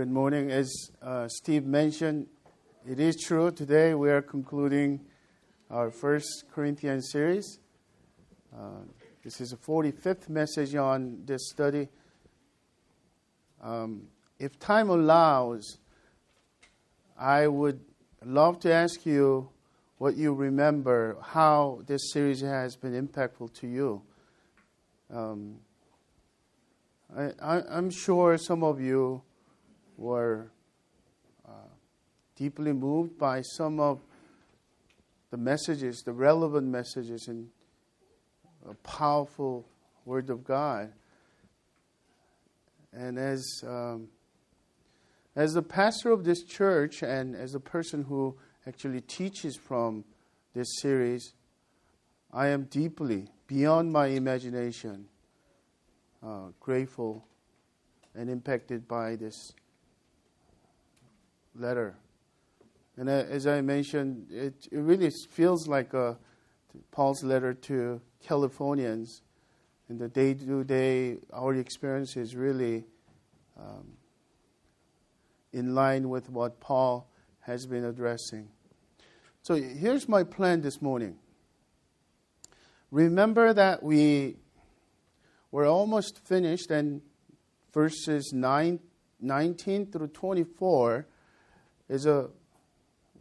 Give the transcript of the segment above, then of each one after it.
Good morning. As uh, Steve mentioned, it is true. Today we are concluding our First Corinthians series. Uh, this is the 45th message on this study. Um, if time allows, I would love to ask you what you remember, how this series has been impactful to you. Um, I, am sure some of you were uh, deeply moved by some of the messages, the relevant messages and a powerful Word of God. And as um, as the pastor of this church and as a person who actually teaches from this series, I am deeply, beyond my imagination, uh, grateful and impacted by this letter. And as I mentioned, it, it really feels like a, Paul's letter to Californians. In the day to day, our experience is really um, in line with what Paul has been addressing. So here's my plan this morning. Remember that we we're almost finished, and verses 9, 19 through 24 is a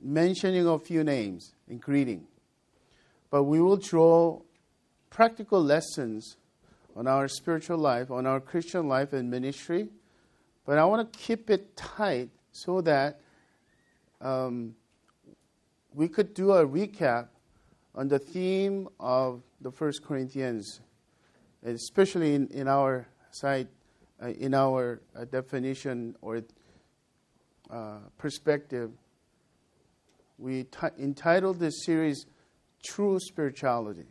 mentioning of few names in greeting. But we will draw practical lessons on our spiritual life, on our Christian life and ministry. But I want to keep it tight so that um, we could do a recap on the theme of the First Corinthians especially in, in our side, uh, in our uh, definition or uh, perspective, we t- entitled this series True Spirituality.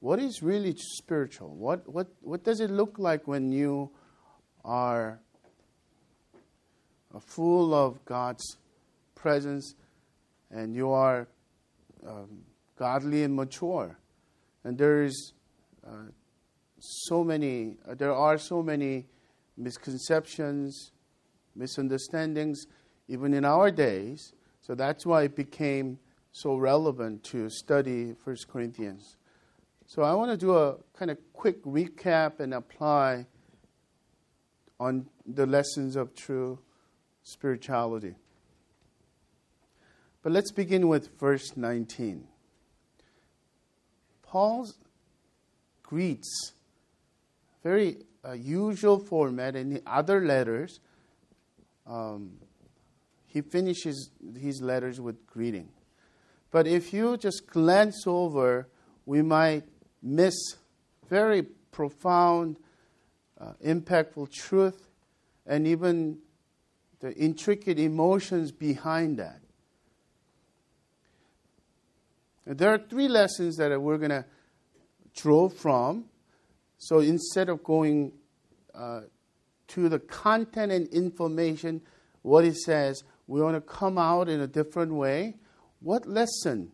What is really spiritual? What, what, what does it look like when you are full of God's presence and you are um, godly and mature? And there is uh, so many, uh, there are so many misconceptions, misunderstandings, even in our days. So that's why it became so relevant to study First Corinthians. So I want to do a kind of quick recap and apply on the lessons of true spirituality. But let's begin with verse 19. Paul greets very uh, usual format in the other letters. Um, he finishes his letters with greeting. But if you just glance over, we might miss very profound, uh, impactful truth, and even the intricate emotions behind that. There are three lessons that we're going to draw from so instead of going uh, to the content and information, what it says, we want to come out in a different way. What lesson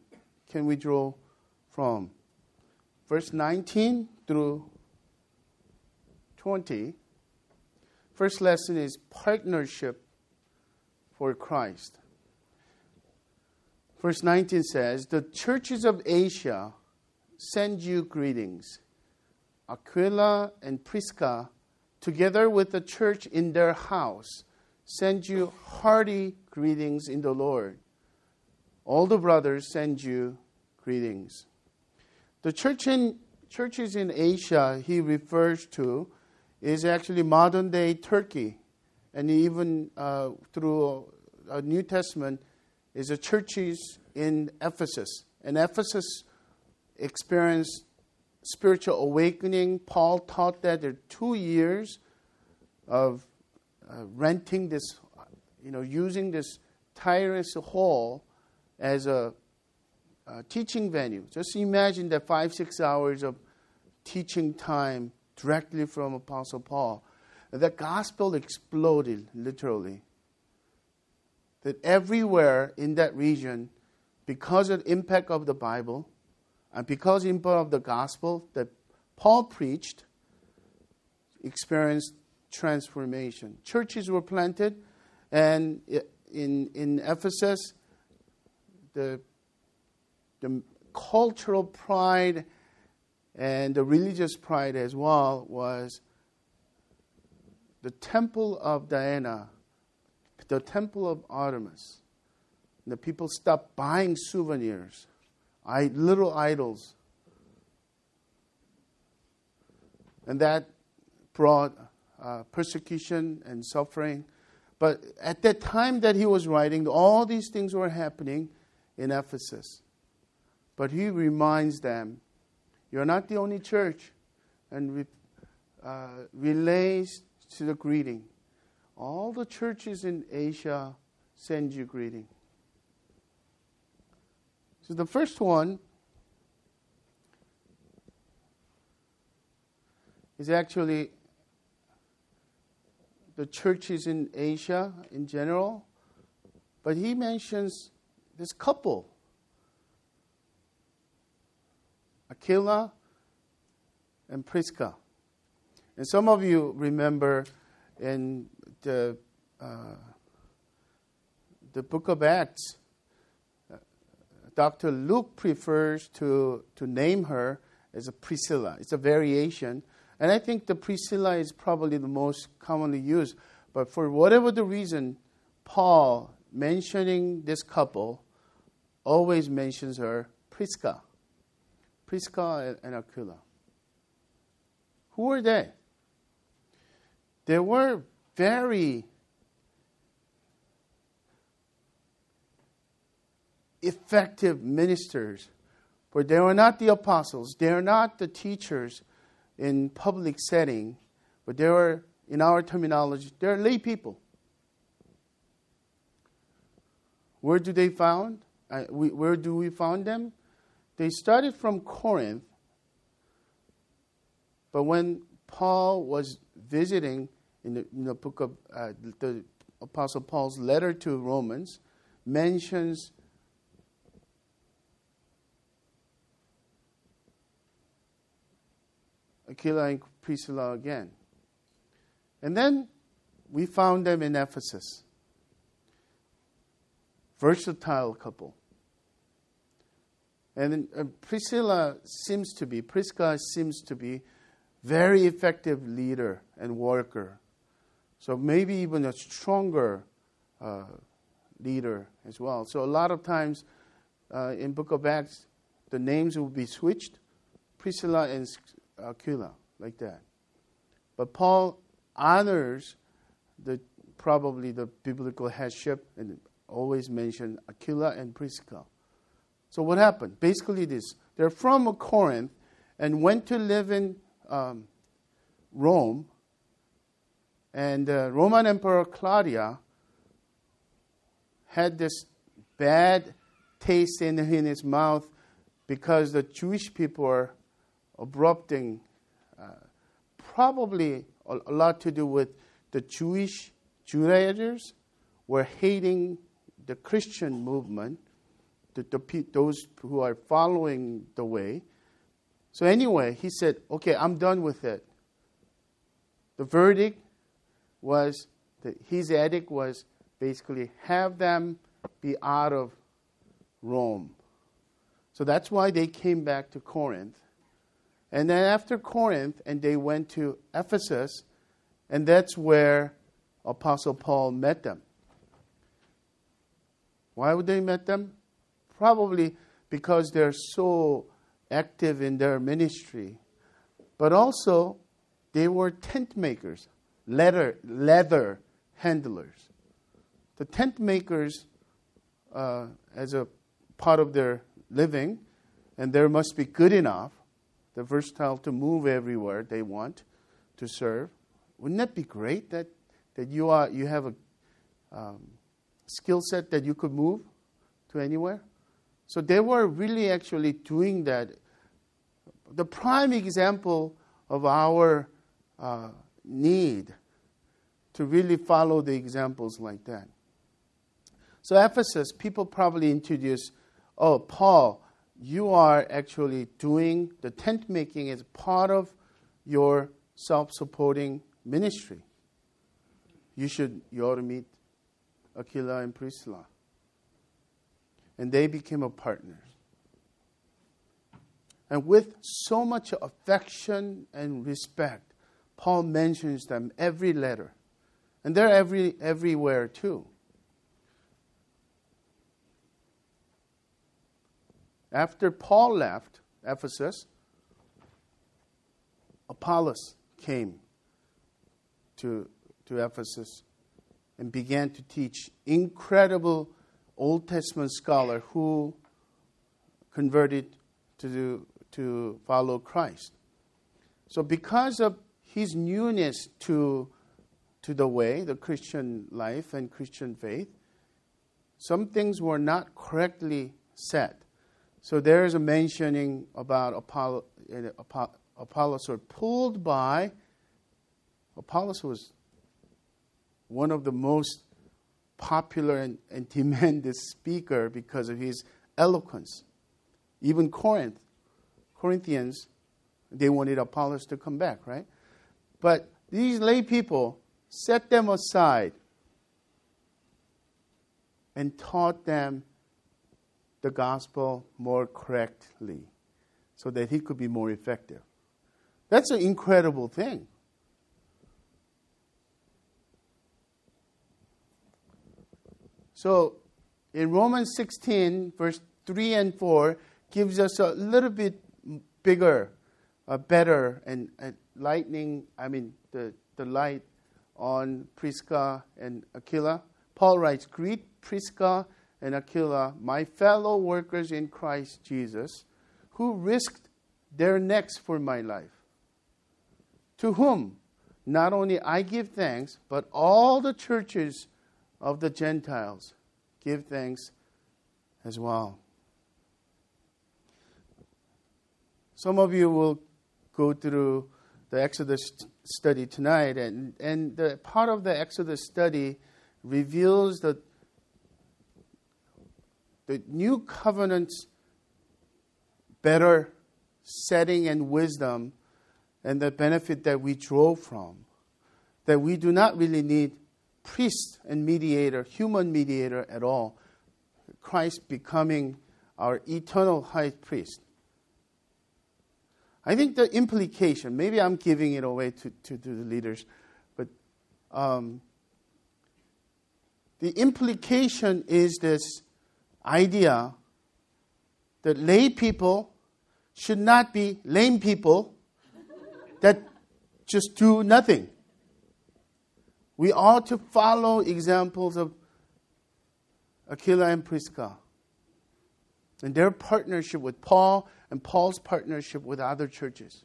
can we draw from? Verse 19 through 20. First lesson is partnership for Christ. Verse 19 says, The churches of Asia send you greetings. Aquila and Prisca, together with the church in their house, send you hearty greetings in the Lord. All the brothers send you greetings. The church in, churches in Asia he refers to is actually modern day Turkey. And even uh, through a New Testament is the churches in Ephesus. And Ephesus experienced spiritual awakening, Paul taught that there are two years of uh, renting this, you know, using this Tyrannus Hall as a, a teaching venue. Just imagine that five, six hours of teaching time directly from Apostle Paul. The gospel exploded, literally. That everywhere in that region, because of the impact of the Bible, and because impact of the gospel that Paul preached, experienced transformation. Churches were planted, And in, in Ephesus, the, the cultural pride and the religious pride as well was the temple of Diana, the temple of Artemis. The people stopped buying souvenirs, little idols. And that brought uh, persecution and suffering. But at that time that he was writing, all these things were happening in Ephesus. But he reminds them, you're not the only church, and uh, relays to the greeting. All the churches in Asia send you greeting. So the first one is actually the churches in Asia in general, but he mentions this couple, Aquila and Prisca. And some of you remember in the, uh, the book of Acts, uh, Dr. Luke prefers to, to name her as a Priscilla. It's a variation. And I think the Priscilla is probably the most commonly used. But for whatever the reason, Paul mentioning this couple always mentions her Prisca. Prisca and Aquila. Who were they? They were very effective ministers, but they were not the apostles. They are not the teachers in public setting, but they were, in our terminology, they're lay people. Where do they found? Uh, we, where do we found them? They started from Corinth, but when Paul was visiting in the, in the book of uh, the Apostle Paul's letter to Romans, mentions Aquila and Priscilla again. And then we found them in Ephesus. Versatile couple. And uh, Priscilla seems to be, Prisca seems to be very effective leader and worker. So maybe even a stronger uh, leader as well. So a lot of times uh, in Book of Acts, the names will be switched, Priscilla and Aquila, like that. But Paul honors the probably the biblical headship and always mention Aquila and Prisca. So what happened? Basically, this they're from Corinth and went to live in um, Rome. And uh, Roman Emperor Claudia had this bad taste in, in his mouth because the Jewish people were abrupting, uh, probably a, a, lot to do with the Jewish Judaizers were hating the Christian movement, the, the, those who are following the way. So, anyway, he said, Okay, I'm done with it. The verdict was that his edict was basically have them be out of Rome. So that's why they came back to Corinth. And then after Corinth, and they went to Ephesus, and that's where Apostle Paul met them. Why would they met them? Probably because they're so active in their ministry, but also they were tent makers, leather, leather handlers. The tent makers, uh, as a part of their living, and there must be good enough they're versatile to move everywhere they want to serve. Wouldn't that be great that, that you, are, you have a um, skill set that you could move to anywhere? So they were really actually doing that. The prime example of our uh, need to really follow the examples like that. So, Ephesus, people probably introduce, oh, Paul, you are actually doing the tent making as part of your self supporting ministry. You should, you ought to meet Aquila and Priscilla. And they became a partner. And with so much affection and respect, Paul mentions them every letter. And they're every, everywhere too. After Paul left Ephesus, Apollos came to, to Ephesus and began to teach incredible Old Testament scholar who converted to, to follow Christ. So because of his newness to, to the way, the Christian life and Christian faith, some things were not correctly said. So there is a mentioning about Apollo, uh, Apollos were pulled by. Apollos was one of the most popular and, and demanded speaker because of his eloquence. Even Corinth, Corinthians, they wanted Apollos to come back, right? But these lay people set them aside and taught them the gospel more correctly so that he could be more effective. That's an incredible thing. So in Romans 16, verse 3 and 4, gives us a little bit bigger, uh, better, and, and lightning, I mean, the, the light on Prisca and Aquila. Paul writes, Greet Prisca and Aquila, my fellow workers in Christ Jesus, who risked their necks for my life. To whom not only I give thanks, but all the churches of the Gentiles give thanks as well. Some of you will go through the Exodus study tonight, and, and the part of the Exodus study reveals the the new covenant's better setting and wisdom and the benefit that we draw from. That we do not really need priest and mediator, human mediator at all. Christ becoming our eternal high priest. I think the implication, maybe I'm giving it away to, to, to the leaders, but um, the implication is this idea that lay people should not be lame people that just do nothing. We ought to follow examples of Aquila and Prisca and their partnership with Paul and Paul's partnership with other churches.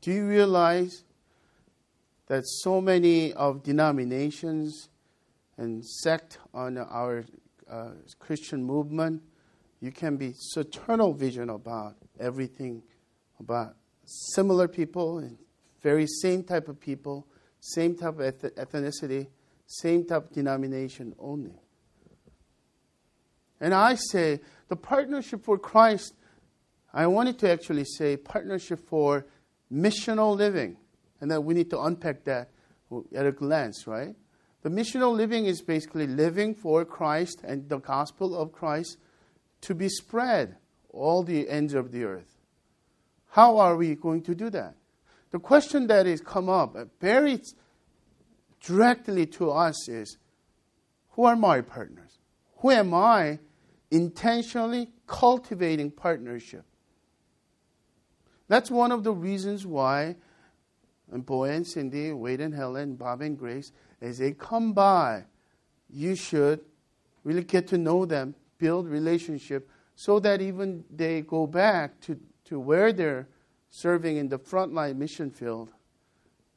Do you realize that so many of denominations and sect on our uh, Christian movement, you can be tunnel vision about everything, about similar people, and very same type of people, same type of ethnicity, same type of denomination only. And I say the partnership for Christ, I wanted to actually say partnership for missional living. And then we need to unpack that at a glance, right? The missional living is basically living for Christ and the gospel of Christ to be spread all the ends of the earth. How are we going to do that? The question that is come up very directly to us is who are my partners? Who am I intentionally cultivating partnership? That's one of the reasons why and Boy and Cindy, Wade and Helen, Bob and Grace, as they come by, you should really get to know them, build relationship, so that even they go back to, to where they're serving in the frontline mission field,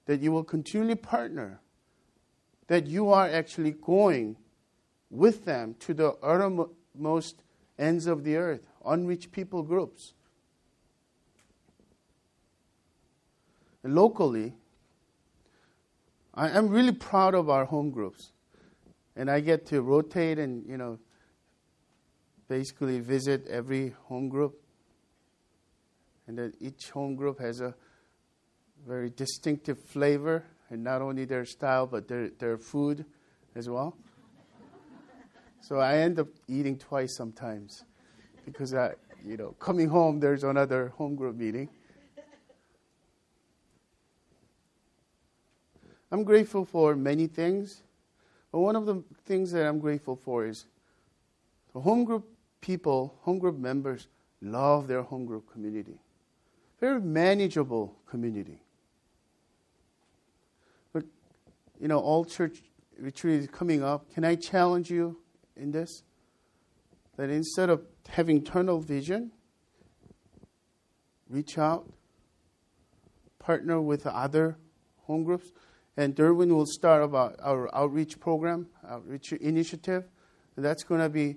that you will continually partner, that you are actually going with them to the uttermost ends of the earth, unreached people groups. Locally, I, am really proud of our home groups. And I get to rotate and, you know, basically visit every home group. And that each home group has a very distinctive flavor, and not only their style, but their, their food as well. so I end up eating twice sometimes because I, you know, coming home, there's another home group meeting. I'm grateful for many things, but one of the things that I'm grateful for is the home group people, home group members, love their home group community. Very manageable community. But, you know, all church retreat is coming up. Can I challenge you in this? That instead of having tunnel vision, reach out, partner with other home groups. And Derwin will start about our outreach program, outreach initiative. And that's going to be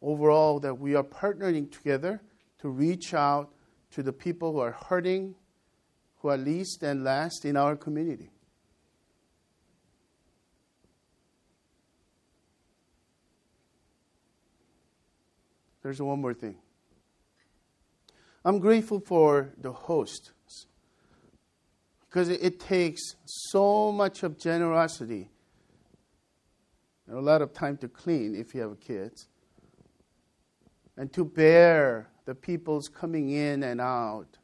overall that we are partnering together to reach out to the people who are hurting, who are least and last in our community. There's one more thing. I'm grateful for the hosts because it takes so much of generosity and a lot of time to clean if you have kids and to bear the people's coming in and out.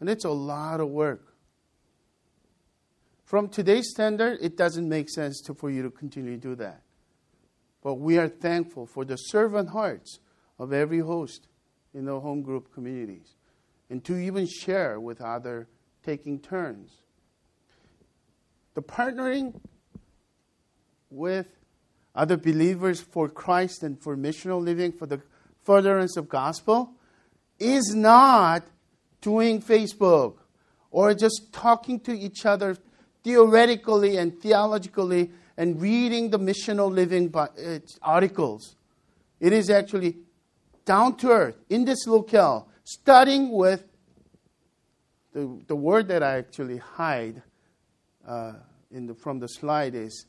And it's a lot of work. From today's standard, it doesn't make sense to, for you to continue to do that. But we are thankful for the servant hearts of every host in the home group communities and to even share with other taking turns. The partnering with other believers for Christ and for missional living, for the furtherance of gospel, is not doing Facebook or just talking to each other theoretically and theologically and reading the missional living uh, articles. It is actually down to earth in this locale, studying with the, the word that I actually hide uh, in the, from the slide is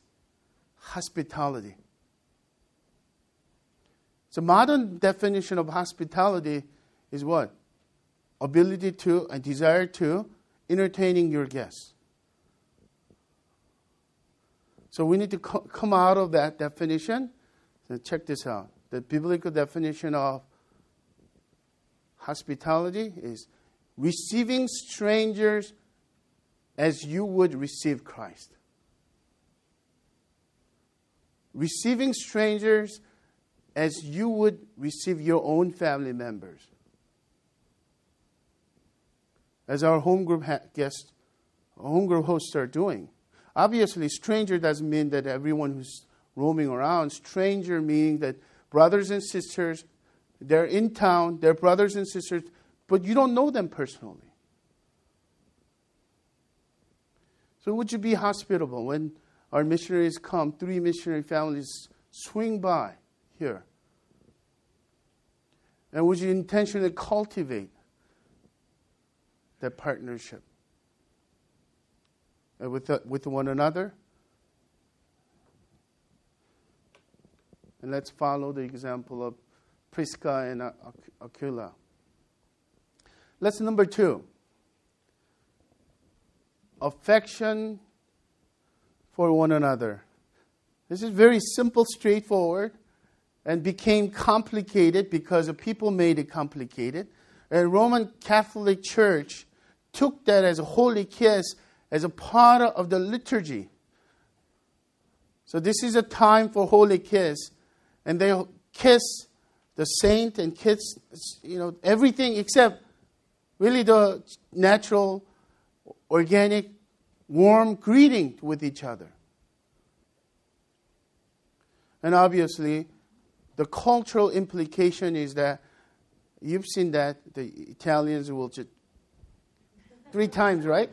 hospitality. So, modern definition of hospitality is what? Ability to and desire to entertaining your guests. So we need to co- come out of that definition. So check this out. The biblical definition of hospitality is receiving strangers as you would receive Christ. Receiving strangers as you would receive your own family members. As our home group ha- guests, home group hosts are doing. Obviously, stranger doesn't mean that everyone who's roaming around. Stranger meaning that brothers and sisters, they're in town, they're brothers and sisters, but you don't know them personally. So, would you be hospitable when our missionaries come, three missionary families swing by here? And would you intentionally cultivate that partnership with, the, with one another? And let's follow the example of Prisca and Aquila. Lesson number two affection for one another. This is very simple, straightforward, and became complicated because people made it complicated. And Roman Catholic Church took that as a holy kiss as a part of the liturgy. So this is a time for holy kiss, and they kiss the saint and kiss, you know, everything except really the natural, organic, warm greeting with each other. And obviously, the cultural implication is that you've seen that the Italians will just three times, right?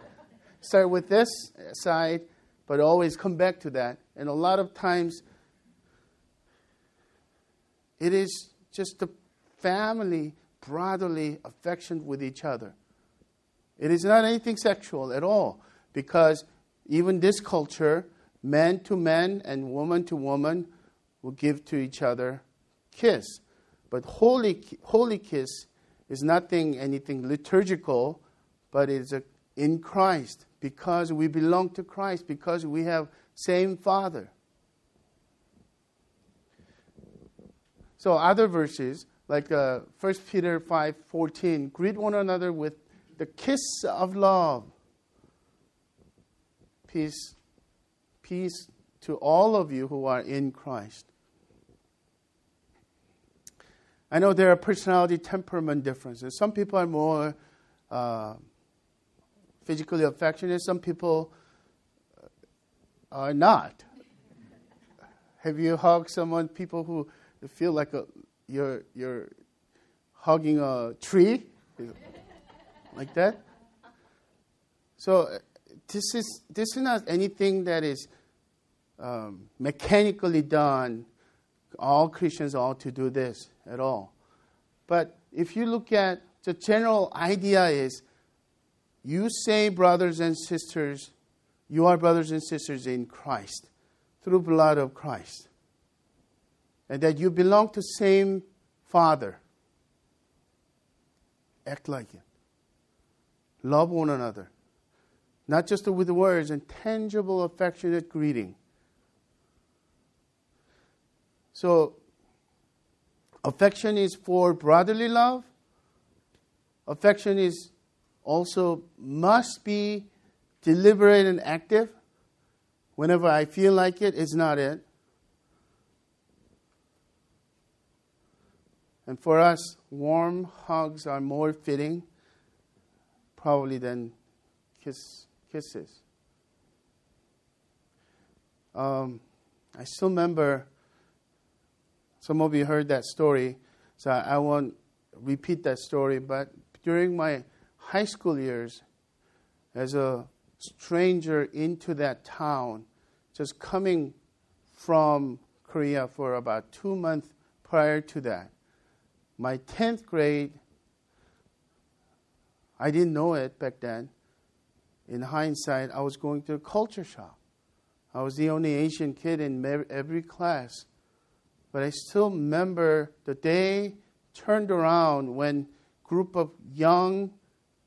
Start with this side, but always come back to that. And a lot of times, it is just the family brotherly affection with each other. It is not anything sexual at all, because even this culture, man to man and woman to woman, will give to each other kiss. But holy, holy kiss is nothing, anything liturgical, but it's a in Christ because we belong to Christ because we have same father. So other verses like uh, 1 Peter 5:14 greet one another with the kiss of love. Peace peace to all of you who are in Christ. I know there are personality temperament differences. Some people are more uh, physically affectionate, some people are not. Have you hugged someone, people who feel like a, you're, you're hugging a tree? like that? So, this is, this is not anything that is um, mechanically done. All Christians ought to do this at all. But if you look at the general idea is you say brothers and sisters, you are brothers and sisters in Christ through blood of Christ. And that you belong to same Father. Act like it. Love one another. Not just with words and tangible, affectionate greeting. So, affection is for brotherly love. Affection is also must be deliberate and active. Whenever I feel like it, it's not it. And for us, warm hugs are more fitting, probably than kiss, kisses. Um, I still remember some of you heard that story, so I won't repeat that story. But during my high school years, as a stranger into that town, just coming from Korea for about two months prior to that, my 10th grade, I didn't know it back then. In hindsight, I was going to a culture shock. I was the only Asian kid in every class. But I still remember the day turned around when group of young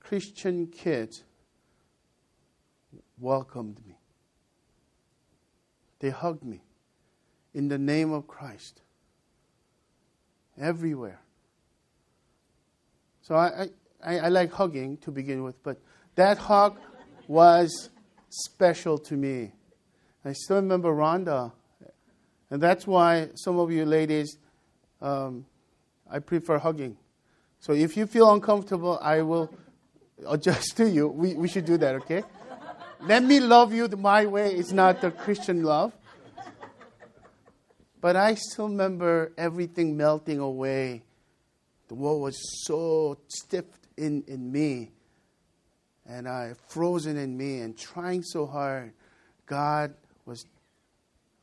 Christian kids welcomed me. They hugged me in the name of Christ. Everywhere. So I, I, I like hugging to begin with, but that hug was special to me. I still remember Rhonda and that's why some of you ladies, um, I prefer hugging. So if you feel uncomfortable, I will adjust to you. We, we should do that, okay? Let me love you my way. It's not the Christian love. But I still remember everything melting away. The wall was so stiff in, in me. And I frozen in me and trying so hard. God was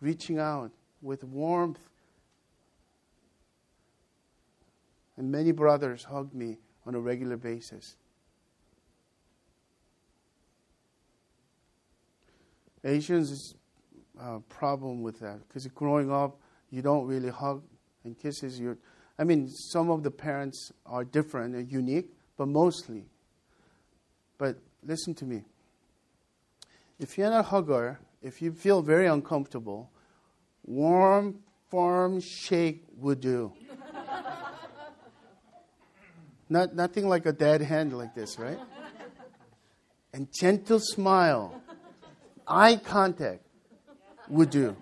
reaching out with warmth. And many brothers hugged me on a regular basis. Asians a problem with that because growing up, you don't really hug and kisses. You, I mean, some of the parents are different and unique, but mostly. But listen to me. If you're not a hugger, if you feel very uncomfortable, warm, firm shake would do. Not, nothing like a dead hand like this, right? And gentle smile, eye contact would do.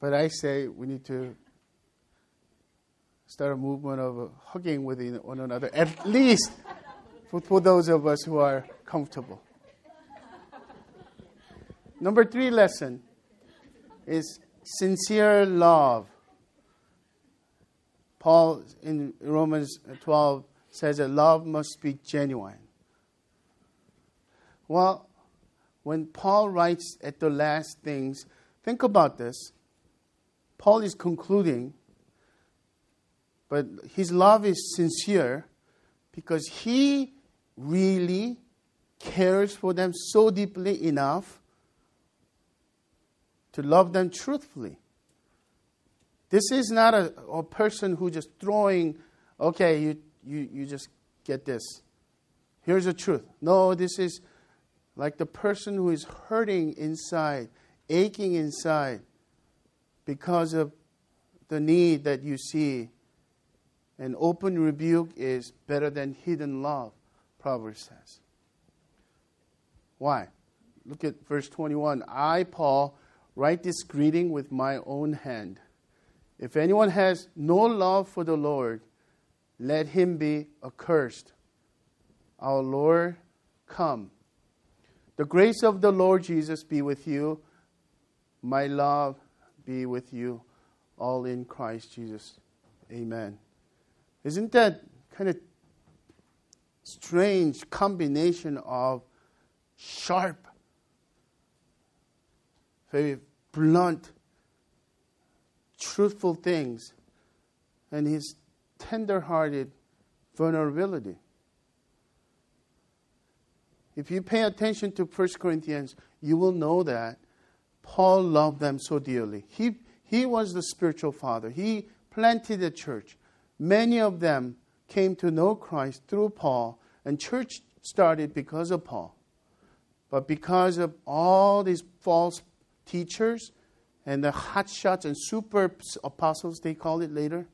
But I say we need to start a movement of hugging with one another, at least for, for those of us who are comfortable. Number three lesson is sincere love. Paul in Romans 12 says that love must be genuine. Well, when Paul writes at the last things, think about this. Paul is concluding, but his love is sincere because he really cares for them so deeply enough to love them truthfully. This is not a, a person who just throwing, okay, you, you, you just get this. Here's the truth. No, this is like the person who is hurting inside, aching inside because of the need that you see. An open rebuke is better than hidden love, Proverbs says. Why? Look at verse 21. I, Paul, write this greeting with my own hand. If anyone has no love for the Lord, let him be accursed. Our Lord, come. The grace of the Lord Jesus be with you. My love be with you all in Christ Jesus. Amen. Isn't that kind of strange combination of sharp, very blunt, truthful things and his tender-hearted vulnerability? If you pay attention to 1 Corinthians, you will know that Paul loved them so dearly. He he was the spiritual father. He planted the church. Many of them came to know Christ through Paul, and church started because of Paul. But because of all these false teachers and the hotshots and super apostles, they call it later,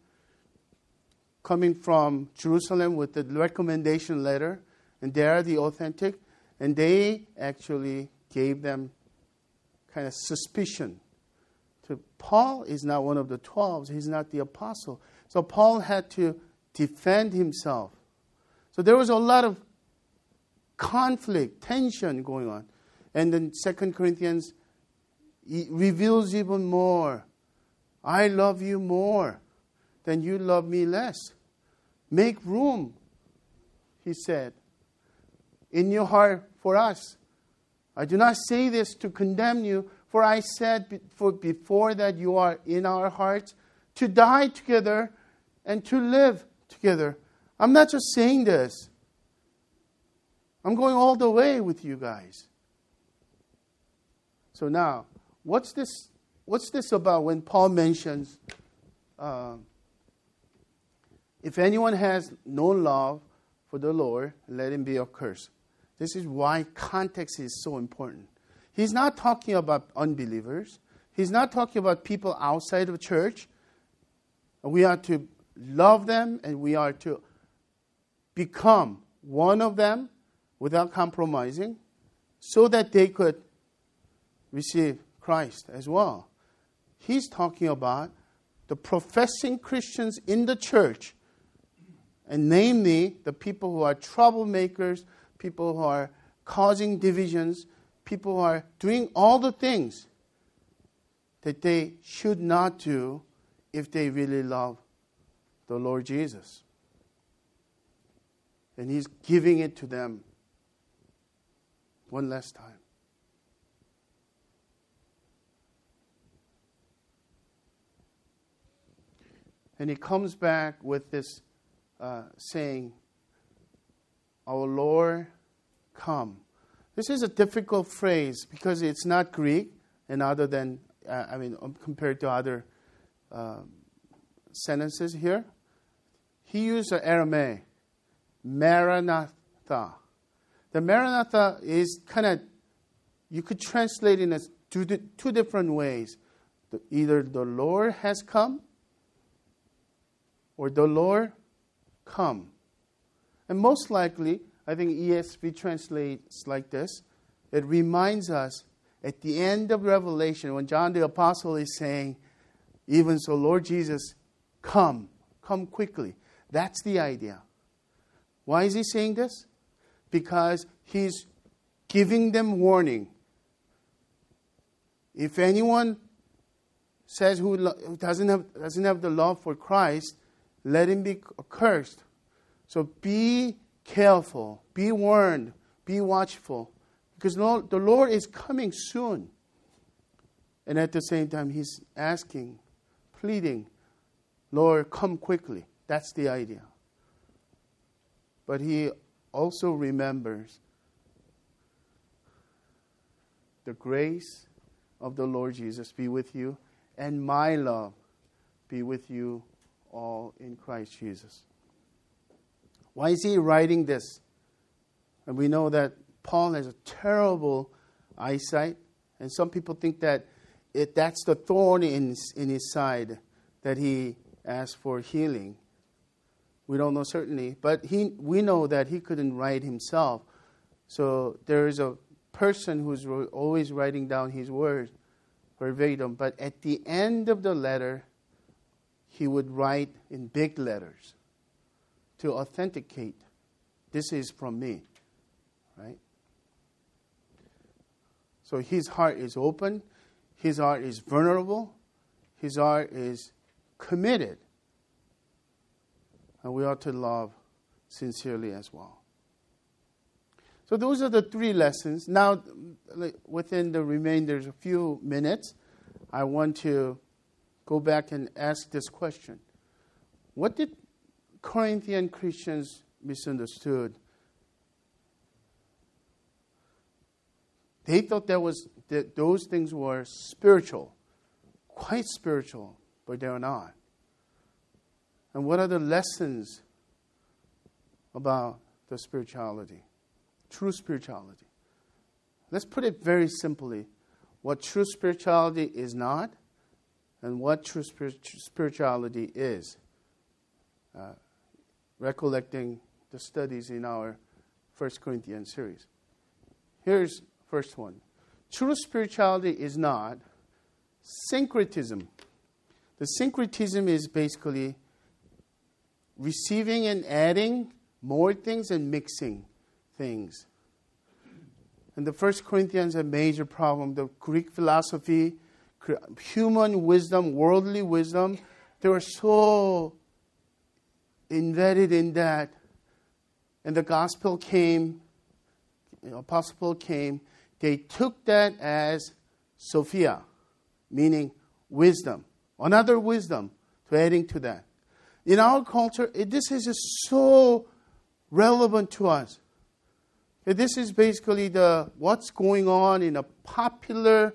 coming from Jerusalem with the recommendation letter, and they are the authentic, and they actually gave them kind of suspicion to Paul is not one of the 12, he's not the apostle. So Paul had to defend himself. So there was a lot of conflict, tension going on. And then Second Corinthians reveals even more. I love you more than you love me less. Make room, he said, in your heart for us. I do not say this to condemn you, for I said before that you are in our hearts to die together and to live together. I'm not just saying this. I'm going all the way with you guys. So now, what's this? What's this about when Paul mentions, uh, if anyone has no love for the Lord, let him be accursed. This is why context is so important. He's not talking about unbelievers. He's not talking about people outside of church. We are to love them and we are to become one of them without compromising so that they could receive Christ as well. He's talking about the professing Christians in the church, and namely the people who are troublemakers, people who are causing divisions, people who are doing all the things that they should not do if they really love the Lord Jesus. And He's giving it to them one last time. And he comes back with this uh, saying, Our Lord, come. This is a difficult phrase because it's not Greek and other than, uh, I mean, um, compared to other uh, sentences here. He used the Aramaic, Maranatha. The Maranatha is kind of, you could translate it as two, two different ways. The, either the Lord has come or the Lord come. And most likely, I think ESV translates like this. It reminds us at the end of Revelation when John the Apostle is saying, Even so, Lord Jesus, come, come quickly. That's the idea. Why is he saying this? Because he's giving them warning. If anyone says who doesn't have, doesn't have the love for Christ, let him be accursed. So be careful, be warned, be watchful, because the Lord is coming soon. And at the same time, He's asking, pleading, Lord, come quickly. That's the idea. But He also remembers the grace of the Lord Jesus be with you, and my love be with you all in Christ Jesus. Why is he writing this? And we know that Paul has a terrible eyesight, and some people think that it, that's the thorn in, in his side that he asked for healing. We don't know certainly, but he, we know that he couldn't write himself. So there is a person who's always writing down his words verbatim, but at the end of the letter, he would write in big letters to authenticate this is from me, right? So his heart is open, his heart is vulnerable, his heart is committed. And we ought to love sincerely as well. So those are the three lessons. Now, within the remainder of a few minutes, I want to go back and ask this question. What did Corinthian Christians misunderstood? They thought that was that those things were spiritual, quite spiritual, but they are not. And what are the lessons about the spirituality? true spirituality. Let's put it very simply what true spirituality is not and what true spirituality is. Uh, recollecting the studies in our First Corinthians series. Here's first one. True spirituality is not syncretism. The syncretism is basically receiving and adding more things and mixing things. And the First Corinthians a major problem. The Greek philosophy, human wisdom, worldly wisdom, they were so embedded in that. And the gospel came, apostle came, they took that as Sophia, meaning wisdom, another wisdom to adding to that. In our culture, it, this is just so relevant to us. This is basically the what's going on in a popular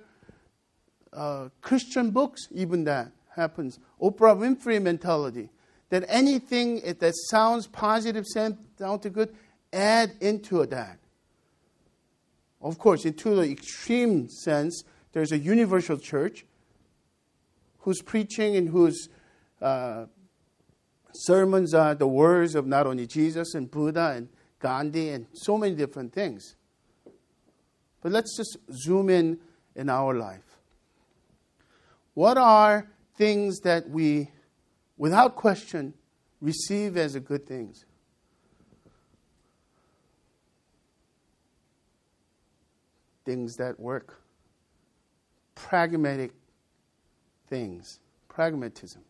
uh, Christian books. Even that happens. Oprah Winfrey mentality that anything that sounds positive, sounds good, add into that. Of course, into the extreme sense, there's a universal church whose preaching and whose uh, sermons are the words of not only Jesus and Buddha and Gandhi, and so many different things. But let's just zoom in in our life. What are things that we, without question, receive as a good things? Things that work. Pragmatic things. Pragmatism.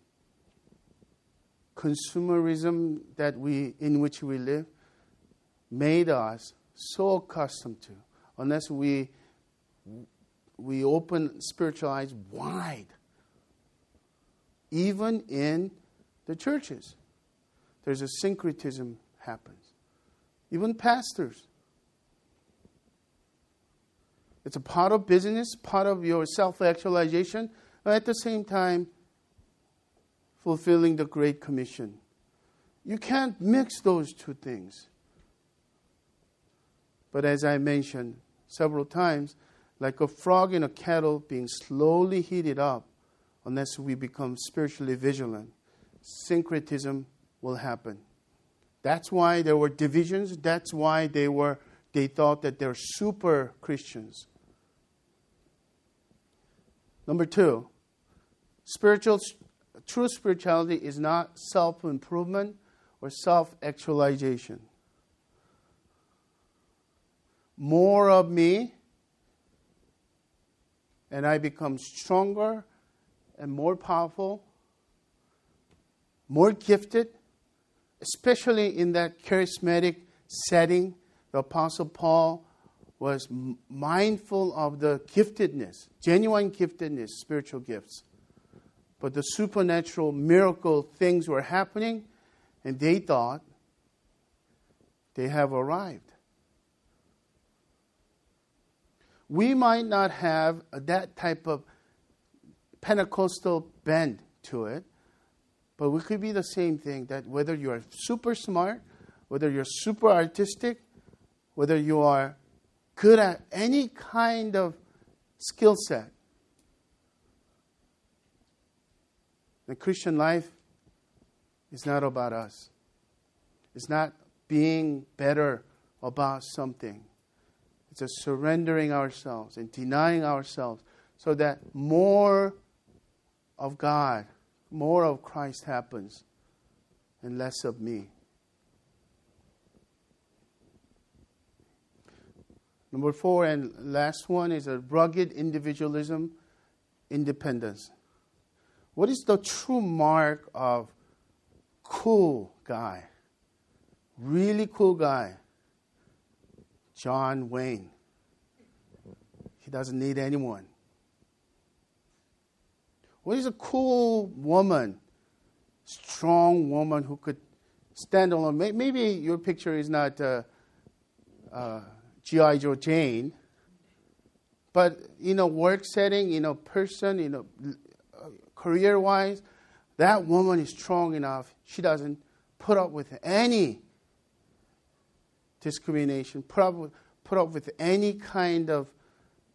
Consumerism that we, in which we live made us so accustomed to, unless we we open spiritual eyes wide, even in the churches, there's a syncretism happens. Even pastors. It's a part of business, part of your self actualization, but at the same time, fulfilling the Great Commission. You can't mix those two things. But as I mentioned several times, like a frog in a kettle being slowly heated up, unless we become spiritually vigilant, syncretism will happen. That's why there were divisions. That's why they were they thought that they're super Christians. Number two, spiritual true spirituality is not self improvement or self actualization more of me, and I become stronger and more powerful, more gifted, especially in that charismatic setting. The Apostle Paul was mindful of the giftedness, genuine giftedness, spiritual gifts. But the supernatural miracle things were happening, and they thought they have arrived. we might not have that type of Pentecostal bend to it, But we could be the same thing that whether you are super smart, whether you're super artistic, whether you are good at any kind of skill set, the Christian life is not about us. It's not being better about something. It's a surrendering ourselves and denying ourselves so that more of God, more of Christ happens and less of me. Number four and last one is a rugged individualism, independence. What is the true mark of cool guy? Really cool guy. John Wayne. He doesn't need anyone. What is a cool woman? Strong woman who could stand alone. Maybe your picture is not uh, uh, G.I. Joe Jane, but in a work setting, in a person, in a career wise, that woman is strong enough. She doesn't put up with any discrimination, put up with, put up with any kind of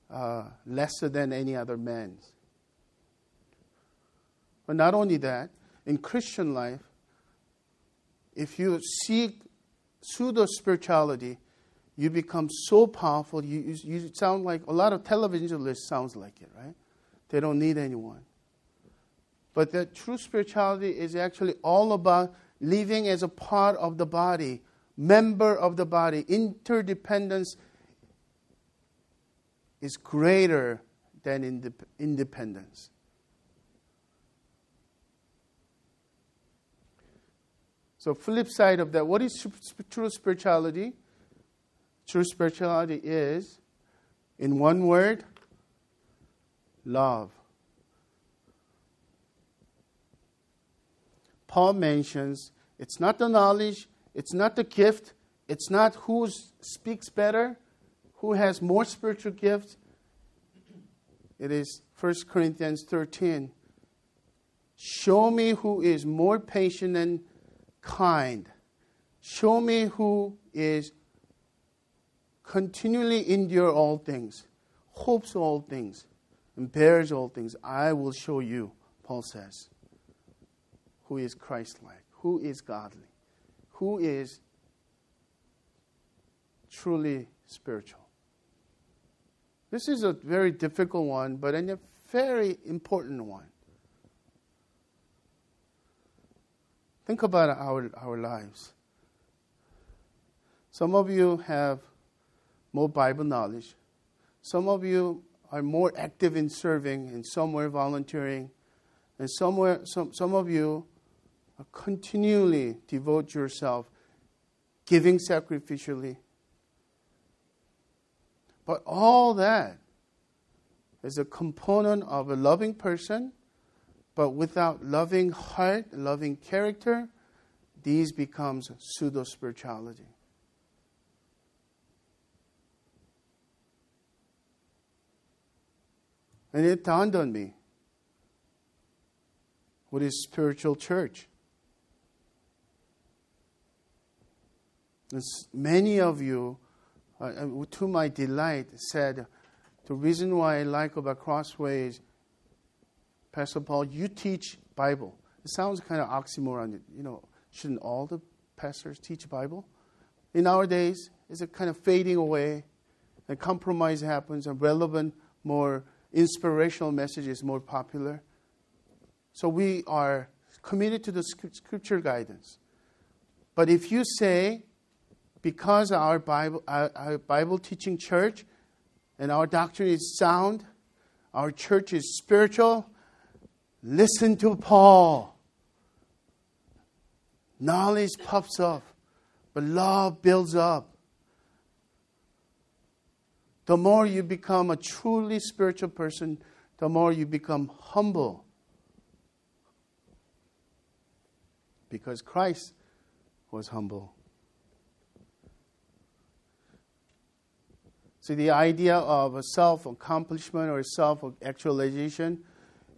uh, lesser than any other man. But not only that, in Christian life, if you seek pseudo spirituality, you become so powerful. You, you, you, sound like a lot of televangelists sounds like it, right? They don't need anyone. But the true spirituality is actually all about living as a part of the body, member of the body. Interdependence is greater than independence. So, flip side of that, what is true spirituality? True spirituality is, in one word, love. Paul mentions it's not the knowledge, it's not the gift. It's not who speaks better, who has more spiritual gifts. It is 1 Corinthians 13. Show me who is more patient and kind. Show me who is continually endure all things, hopes all things, and bears all things. I will show you, Paul says, who is Christ like, who is godly who is truly spiritual. This is a very difficult one, but a very important one. Think about our, our lives. Some of you have more Bible knowledge. Some of you are more active in serving and somewhere volunteering. And somewhere, some, some of you continually devote yourself giving sacrificially. But all that is a component of a loving person, but without loving heart, loving character, these becomes pseudo spirituality. And it dawned on me what is spiritual church? Many of you, uh, uh, to my delight, said the reason why I like about Crossways, Pastor Paul, you teach Bible. It sounds kind of oxymoron. You know, shouldn't all the pastors teach Bible? In our days, it's a kind of fading away, and compromise happens, and relevant, more inspirational message is more popular. So we are committed to the scripture guidance. But if you say because our Bible, our Bible teaching church and our doctrine is sound, our church is spiritual, listen to Paul. Knowledge puffs up, but love builds up. The more you become a truly spiritual person, the more you become humble. Because Christ was humble. So the idea of a self-accomplishment or self-actualization,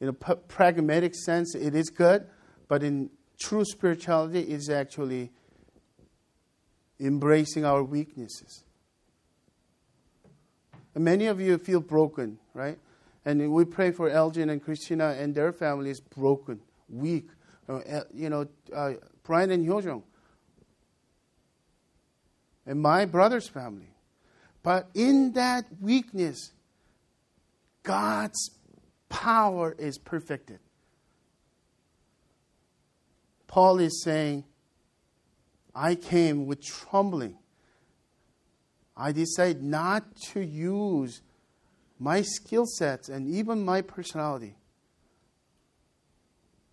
in a pragmatic sense, it is good, but in True spirituality it is actually embracing our weaknesses. And many of you feel broken, right? And we pray for Elgin and Christina and their families broken, weak. Uh, you know, uh, Brian and Hyojong. And my brother's family. But in that weakness, God's power is perfected. Paul is saying, I came with trembling. I decided not to use my skill sets and even my personality,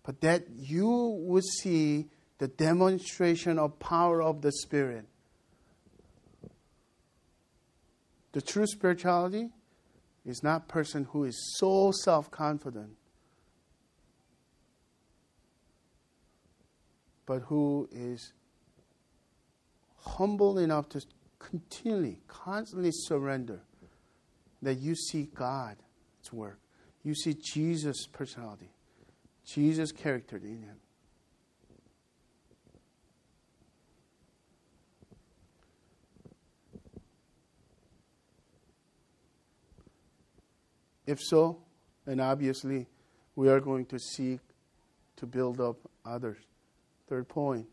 but that you would see the demonstration of power of the Spirit. The true spirituality is not person who is so self-confident but who is humble enough to continually, constantly surrender that you see God's work. You see Jesus' personality, Jesus' character in him. If so, then obviously we are going to seek to build up others. Third point.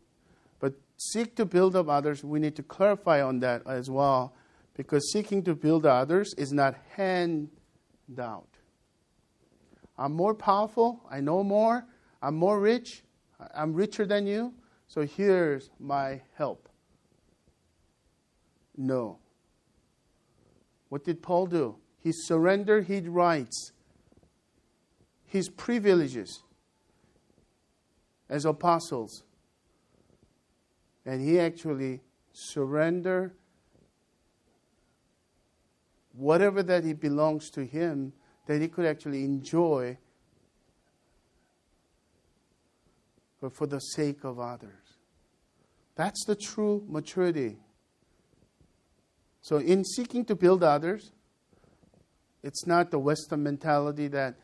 But seek to build up others, we need to clarify on that as well, because seeking to build others is not handout. I'm more powerful, I know more, I'm more rich, I'm richer than you, so here's my help. No. What did Paul do? He surrendered his rights, his privileges as apostles. And he actually surrendered whatever that he belongs to him that he could actually enjoy but for the sake of others. That's the true maturity. So, in seeking to build others, it's not the Western mentality that,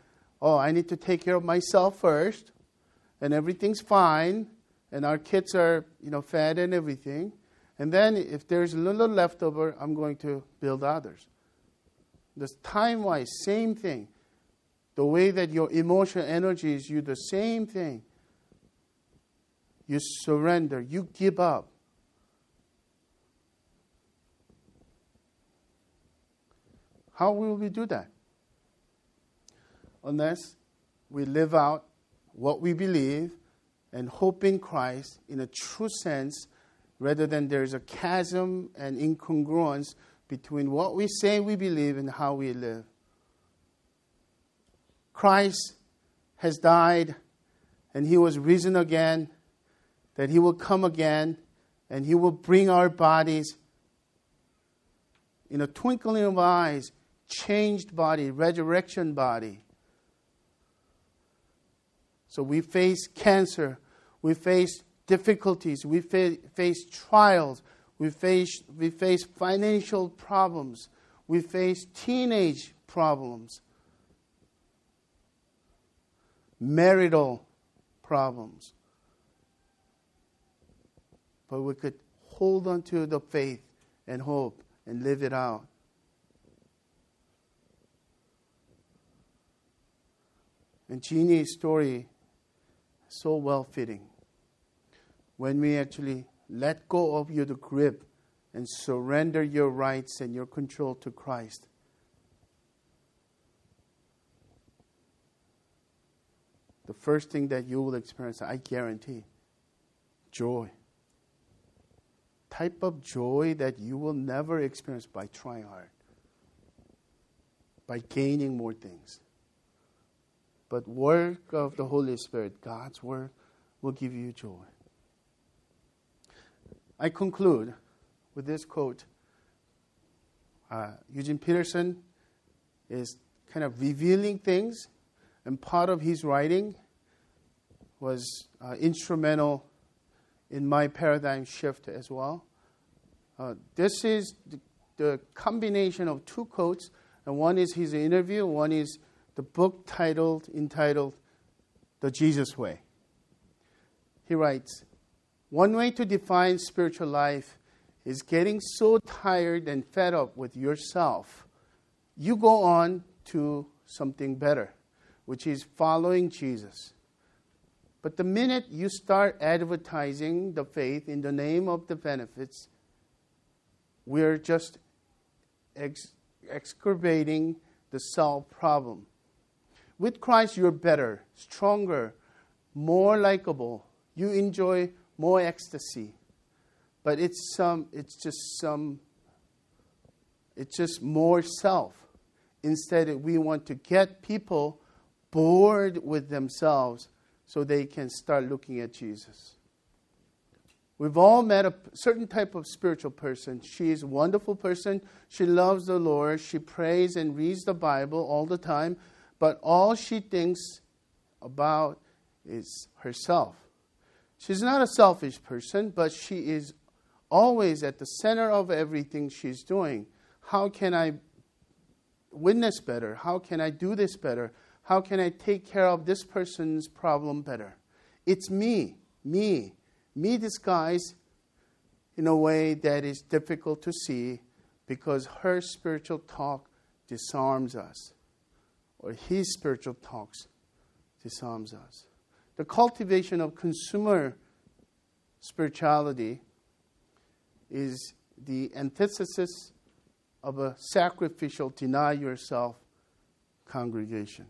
oh, I need to take care of myself first, and everything's fine, and our kids are, you know, fed and everything. And then if there's a little leftover, I'm going to build others. The time wise, same thing. The way that your emotional energy is, you the same thing. You surrender, you give up. How will we do that? Unless we live out what we believe and hope in Christ in a true sense, rather than there's a chasm and incongruence between what we say we believe and how we live. Christ has died and he was risen again, that he will come again and he will bring our bodies in a twinkling of eyes, changed body, resurrection body. So we face cancer, we face difficulties, we fa- face trials, we face, we face financial problems, we face teenage problems, marital problems. But we could hold on to the faith and hope and live it out. And Jeannie's story so well fitting. When we actually let go of your grip and surrender your rights and your control to Christ. The first thing that you will experience, I guarantee, joy. Type of joy that you will never experience by trying hard, by gaining more things but work of the Holy Spirit, God's work, will give you joy. I conclude with this quote. Uh, Eugene Peterson is kind of revealing things, and part of his writing was uh, instrumental in my paradigm shift as well. Uh, this is the, the, combination of two quotes, and one is his interview, one is the book titled entitled The Jesus Way. He writes One way to define spiritual life is getting so tired and fed up with yourself, you go on to something better, which is following Jesus. But the minute you start advertising the faith in the name of the benefits, we're just ex- excavating the self problem. With Christ, you're better, stronger, more likable. You enjoy more ecstasy. But it's some it's just some it's just more self. Instead, we want to get people bored with themselves so they can start looking at Jesus. We've all met a certain type of spiritual person. She is a wonderful person. She loves the Lord. She prays and reads the Bible all the time. But all she thinks about is herself. She's not a selfish person, but she is always at the center of everything she's doing. How can I witness better? How can I do this better? How can I take care of this person's problem better? It's me, me, me disguised in a way that is difficult to see because her spiritual talk disarms us, or his spiritual talks disarms us. The cultivation of consumer spirituality is the antithesis of a sacrificial, deny yourself congregation.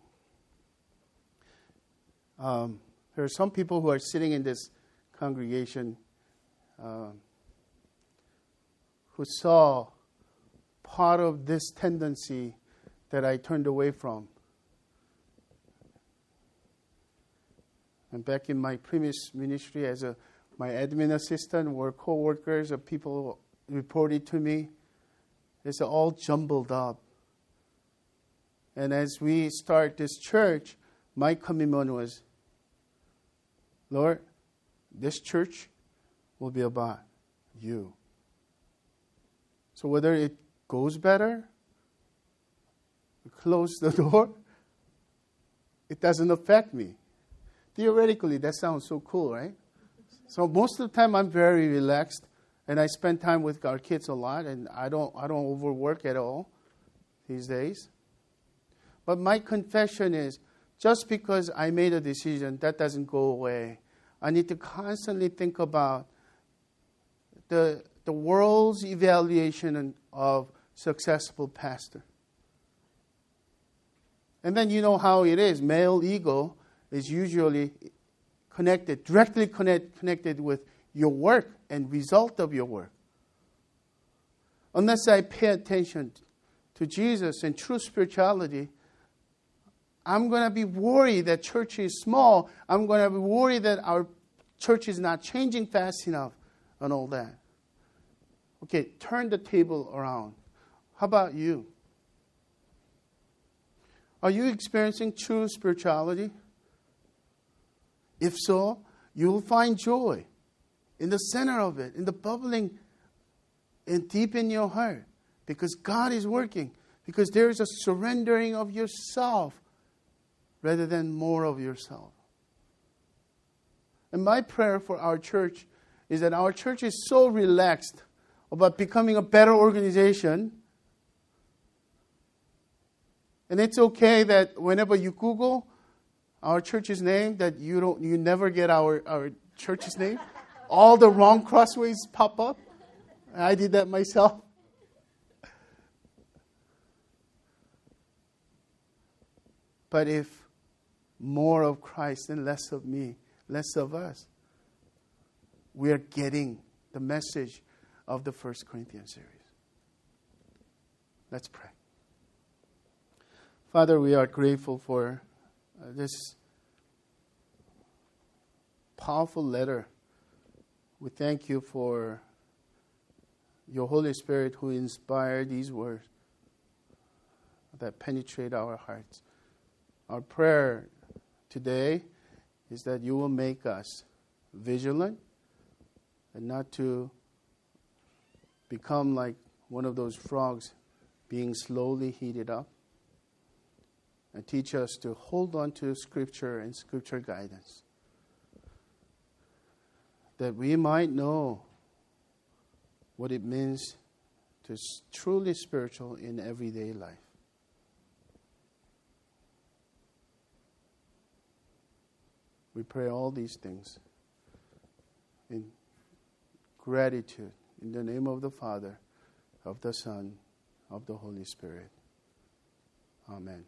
Um, there are some people who are sitting in this congregation uh, who saw part of this tendency that I turned away from. And back in my previous ministry as a my admin assistant were co-workers of people reported to me. It's all jumbled up. And as we start this church, my commitment was, Lord, this church will be about you. So whether it goes better, close the door, it doesn't affect me. Theoretically, that sounds so cool, right? So most of the time, I'm very relaxed, and I spend time with our kids a lot, and I don't I don't overwork at all these days. But my confession is, just because I made a decision, that doesn't go away. I need to constantly think about the, the world's evaluation of successful pastor. And then you know how it is. Male ego is usually connected, directly connect, connected with your work and result of your work. Unless I pay attention to Jesus and true spirituality, I'm going to be worried that church is small. I'm going to be worried that our church is not changing fast enough and all that. Okay, turn the table around. How about you? Are you experiencing true spirituality? If so, you will find joy in the center of it, in the bubbling and deep in your heart, because God is working, because there is a surrendering of yourself rather than more of yourself. And my prayer for our church is that our church is so relaxed about becoming a better organization. And it's okay that whenever you Google our church's name, that you don't you never get our, our church's name. All the wrong crossways pop up. I did that myself. But if more of Christ and less of me, less of us. We are getting the message of the First Corinthians series. Let's pray. Father, we are grateful for uh, this powerful letter. We thank you for your Holy Spirit who inspired these words that penetrate our hearts. Our prayer today is that you will make us vigilant and not to become like one of those frogs being slowly heated up. And teach us to hold on to Scripture and Scripture guidance. that we might know what it means to truly spiritual in everyday life. We pray all these things in gratitude in the name of the Father, of the Son, of the Holy Spirit. Amen.